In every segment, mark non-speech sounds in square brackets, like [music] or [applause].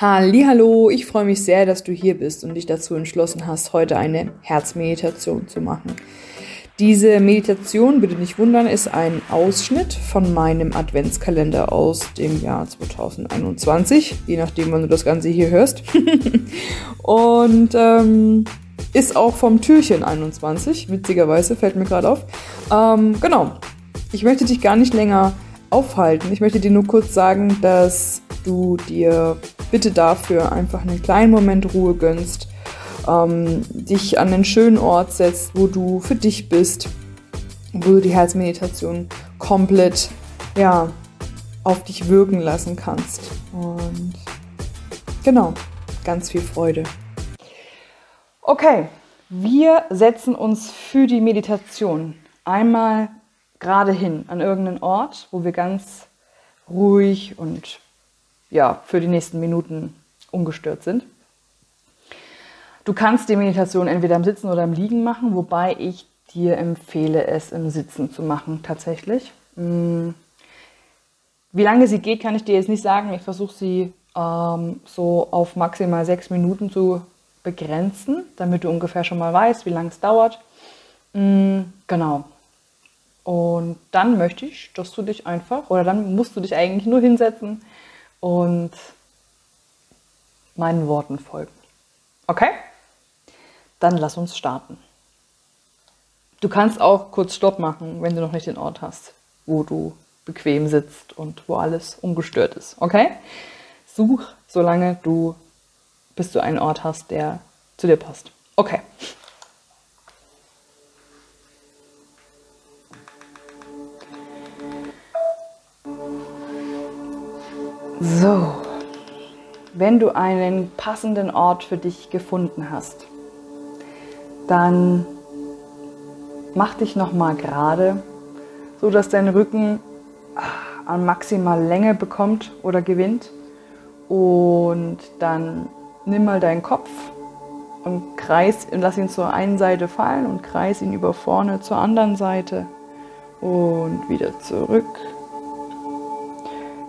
Hallo, ich freue mich sehr, dass du hier bist und dich dazu entschlossen hast, heute eine Herzmeditation zu machen. Diese Meditation, bitte nicht wundern, ist ein Ausschnitt von meinem Adventskalender aus dem Jahr 2021, je nachdem, wann du das Ganze hier hörst. [laughs] und ähm, ist auch vom Türchen 21, witzigerweise, fällt mir gerade auf. Ähm, genau, ich möchte dich gar nicht länger aufhalten. Ich möchte dir nur kurz sagen, dass du dir bitte dafür einfach einen kleinen Moment Ruhe gönnst, ähm, dich an einen schönen Ort setzt, wo du für dich bist, wo du die Herzmeditation komplett ja, auf dich wirken lassen kannst. Und genau, ganz viel Freude. Okay, wir setzen uns für die Meditation einmal gerade hin an irgendeinen Ort, wo wir ganz ruhig und ja, für die nächsten Minuten ungestört sind. Du kannst die Meditation entweder im Sitzen oder im Liegen machen, wobei ich dir empfehle, es im Sitzen zu machen tatsächlich. Hm. Wie lange sie geht, kann ich dir jetzt nicht sagen. Ich versuche sie ähm, so auf maximal sechs Minuten zu begrenzen, damit du ungefähr schon mal weißt, wie lange es dauert. Hm, genau. Und dann möchte ich, dass du dich einfach, oder dann musst du dich eigentlich nur hinsetzen, und meinen Worten folgen. Okay? Dann lass uns starten. Du kannst auch kurz Stopp machen, wenn du noch nicht den Ort hast, wo du bequem sitzt und wo alles ungestört ist. Okay? Such, solange du, bis du einen Ort hast, der zu dir passt. Okay. So, wenn du einen passenden Ort für dich gefunden hast, dann mach dich nochmal gerade, so dass dein Rücken ah, an maximal Länge bekommt oder gewinnt. Und dann nimm mal deinen Kopf und kreis, lass ihn zur einen Seite fallen und kreis ihn über vorne zur anderen Seite und wieder zurück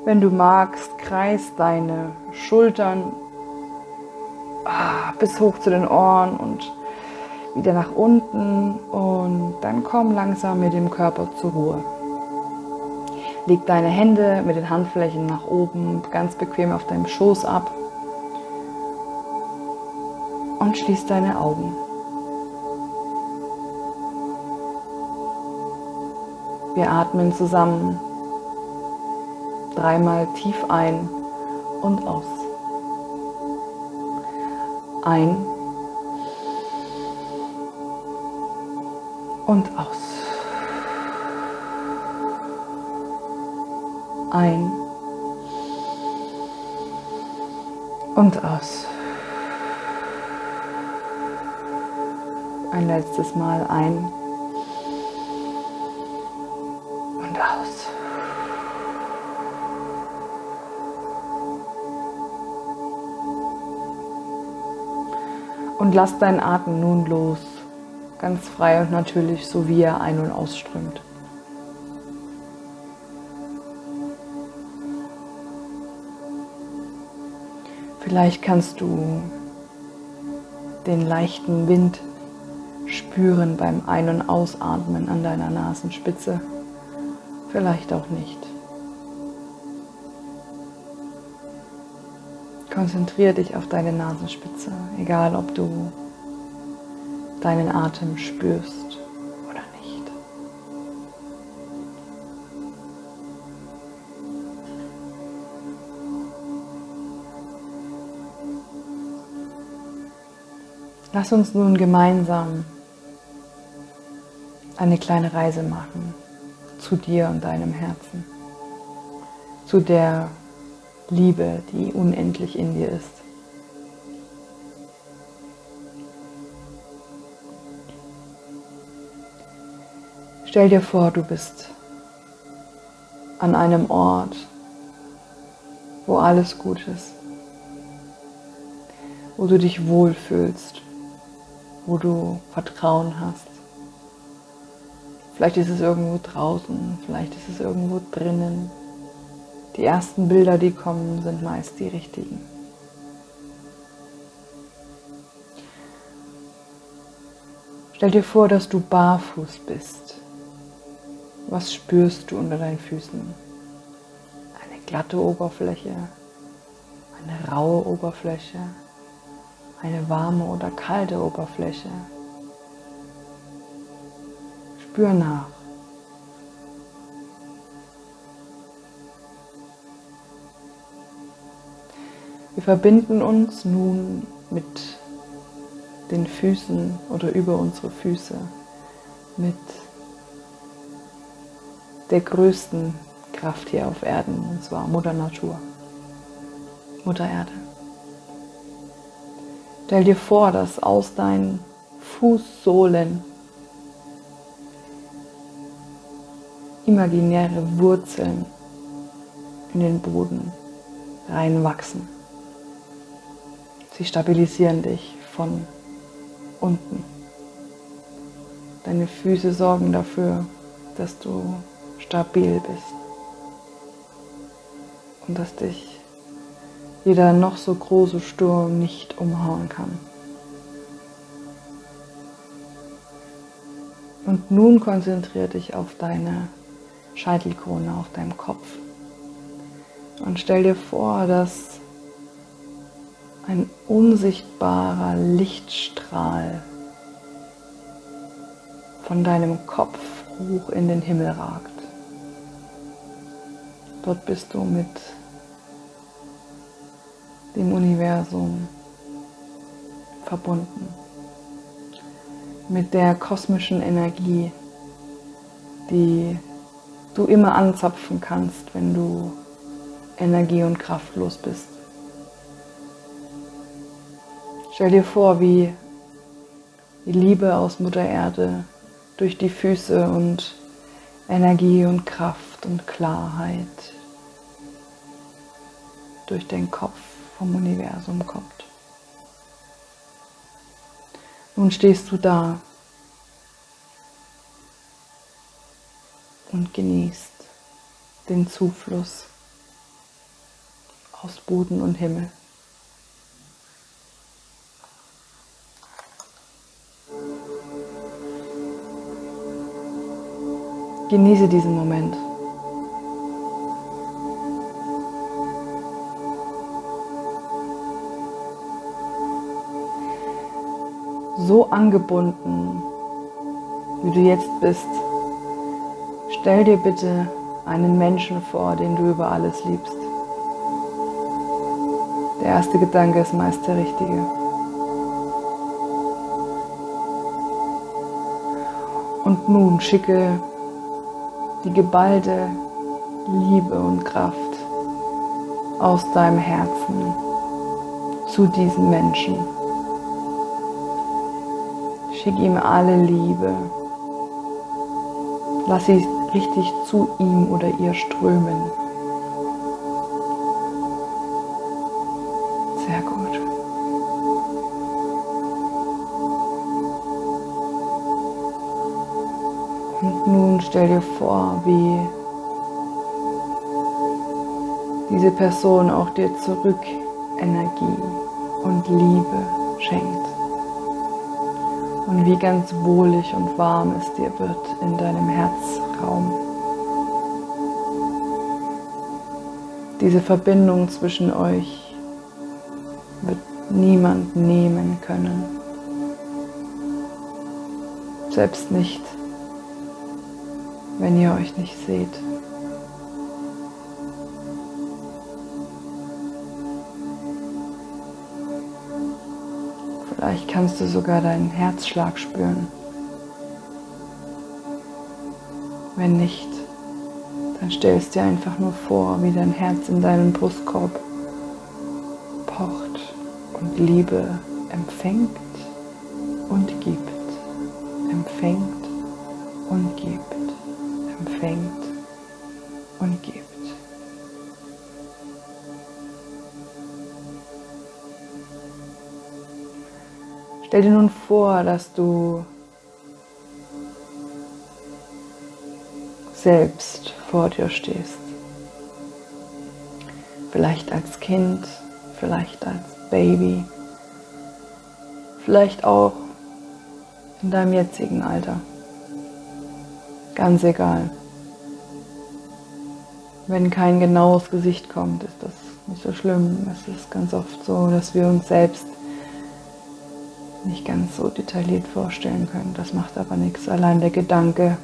wenn du magst, kreis deine Schultern ah, bis hoch zu den Ohren und wieder nach unten und dann komm langsam mit dem Körper zur Ruhe. Leg deine Hände mit den Handflächen nach oben ganz bequem auf deinem Schoß ab und schließ deine Augen. Wir atmen zusammen Dreimal tief ein und aus. Ein und aus. Ein und aus. Ein letztes Mal ein Und lass deinen Atem nun los, ganz frei und natürlich, so wie er ein- und ausströmt. Vielleicht kannst du den leichten Wind spüren beim Ein- und Ausatmen an deiner Nasenspitze. Vielleicht auch nicht. Konzentriere dich auf deine Nasenspitze, egal ob du deinen Atem spürst oder nicht. Lass uns nun gemeinsam eine kleine Reise machen zu dir und deinem Herzen, zu der Liebe, die unendlich in dir ist. Stell dir vor, du bist an einem Ort, wo alles gut ist, wo du dich wohlfühlst, wo du Vertrauen hast. Vielleicht ist es irgendwo draußen, vielleicht ist es irgendwo drinnen, die ersten Bilder, die kommen, sind meist die richtigen. Stell dir vor, dass du barfuß bist. Was spürst du unter deinen Füßen? Eine glatte Oberfläche, eine raue Oberfläche, eine warme oder kalte Oberfläche. Spür nach. Wir verbinden uns nun mit den Füßen oder über unsere Füße mit der größten Kraft hier auf Erden, und zwar Mutter Natur, Mutter Erde. Stell dir vor, dass aus deinen Fußsohlen imaginäre Wurzeln in den Boden reinwachsen. Sie stabilisieren dich von unten. Deine Füße sorgen dafür, dass du stabil bist und dass dich jeder noch so große Sturm nicht umhauen kann. Und nun konzentriere dich auf deine Scheitelkrone, auf deinem Kopf. Und stell dir vor, dass ein unsichtbarer Lichtstrahl von deinem Kopf hoch in den Himmel ragt. Dort bist du mit dem Universum verbunden, mit der kosmischen Energie, die du immer anzapfen kannst, wenn du energie- und kraftlos bist. Stell dir vor, wie die Liebe aus Mutter Erde durch die Füße und Energie und Kraft und Klarheit durch den Kopf vom Universum kommt. Nun stehst du da und genießt den Zufluss aus Boden und Himmel. Genieße diesen Moment. So angebunden, wie du jetzt bist, stell dir bitte einen Menschen vor, den du über alles liebst. Der erste Gedanke ist meist der richtige. Und nun schicke die geballte Liebe und Kraft aus deinem Herzen zu diesen Menschen. Schick ihm alle Liebe. Lass sie richtig zu ihm oder ihr strömen. Stell dir vor, wie diese Person auch dir zurück Energie und Liebe schenkt. Und wie ganz wohlig und warm es dir wird in deinem Herzraum. Diese Verbindung zwischen euch wird niemand nehmen können. Selbst nicht wenn ihr euch nicht seht. Vielleicht kannst du sogar deinen Herzschlag spüren. Wenn nicht, dann stellst dir einfach nur vor, wie dein Herz in deinen Brustkorb pocht und Liebe empfängt Stell dir nun vor, dass du selbst vor dir stehst. Vielleicht als Kind, vielleicht als Baby, vielleicht auch in deinem jetzigen Alter. Ganz egal. Wenn kein genaues Gesicht kommt, ist das nicht so schlimm. Es ist ganz oft so, dass wir uns selbst nicht ganz so detailliert vorstellen können. Das macht aber nichts. Allein der Gedanke,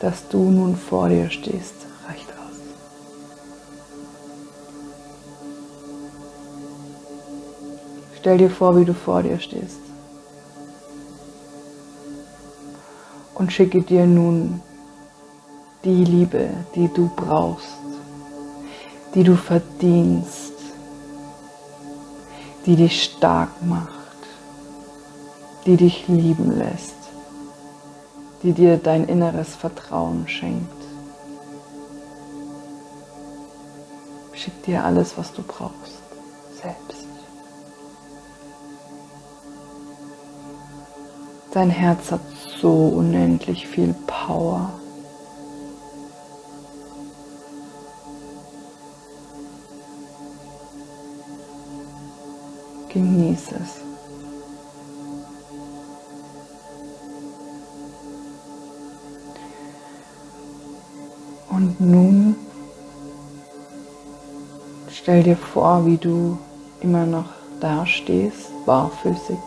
dass du nun vor dir stehst, reicht aus. Stell dir vor, wie du vor dir stehst. Und schicke dir nun die Liebe, die du brauchst die du verdienst, die dich stark macht, die dich lieben lässt, die dir dein inneres Vertrauen schenkt. Schick dir alles, was du brauchst, selbst. Dein Herz hat so unendlich viel Power. Genieß es. Und nun stell dir vor, wie du immer noch dastehst, barfüßig,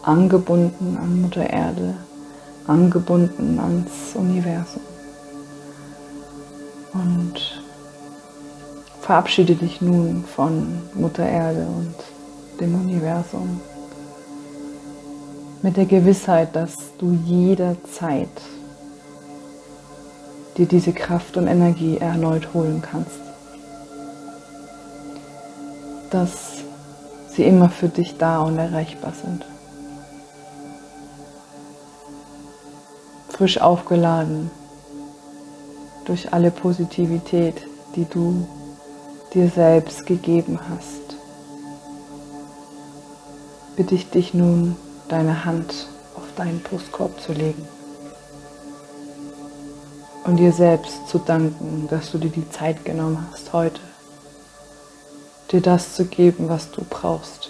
angebunden an Mutter Erde, angebunden ans Universum. Und verabschiede dich nun von Mutter Erde und dem Universum. Mit der Gewissheit, dass du jederzeit dir diese Kraft und Energie erneut holen kannst. Dass sie immer für dich da und erreichbar sind. Frisch aufgeladen durch alle Positivität, die du dir selbst gegeben hast bitte ich dich nun, deine Hand auf deinen Brustkorb zu legen und dir selbst zu danken, dass du dir die Zeit genommen hast heute, dir das zu geben, was du brauchst.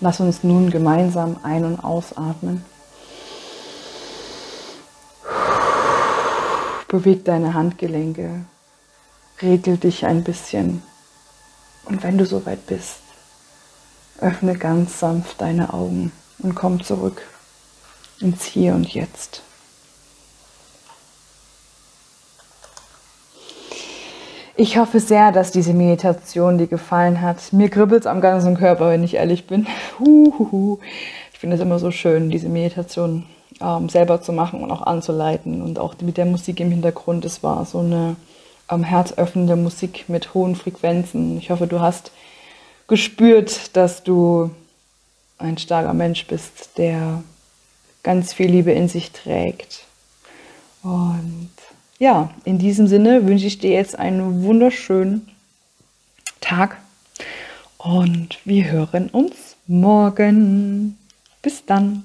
Lass uns nun gemeinsam ein- und ausatmen. Beweg deine Handgelenke, regel dich ein bisschen und wenn du soweit bist, öffne ganz sanft deine Augen und komm zurück ins Hier und Jetzt. Ich hoffe sehr, dass diese Meditation dir gefallen hat. Mir kribbelt es am ganzen Körper, wenn ich ehrlich bin. [laughs] Ich finde es immer so schön, diese Meditation ähm, selber zu machen und auch anzuleiten und auch mit der Musik im Hintergrund. Es war so eine ähm, herzöffnende Musik mit hohen Frequenzen. Ich hoffe, du hast gespürt, dass du ein starker Mensch bist, der ganz viel Liebe in sich trägt. Und ja, in diesem Sinne wünsche ich dir jetzt einen wunderschönen Tag und wir hören uns morgen. Bis dann.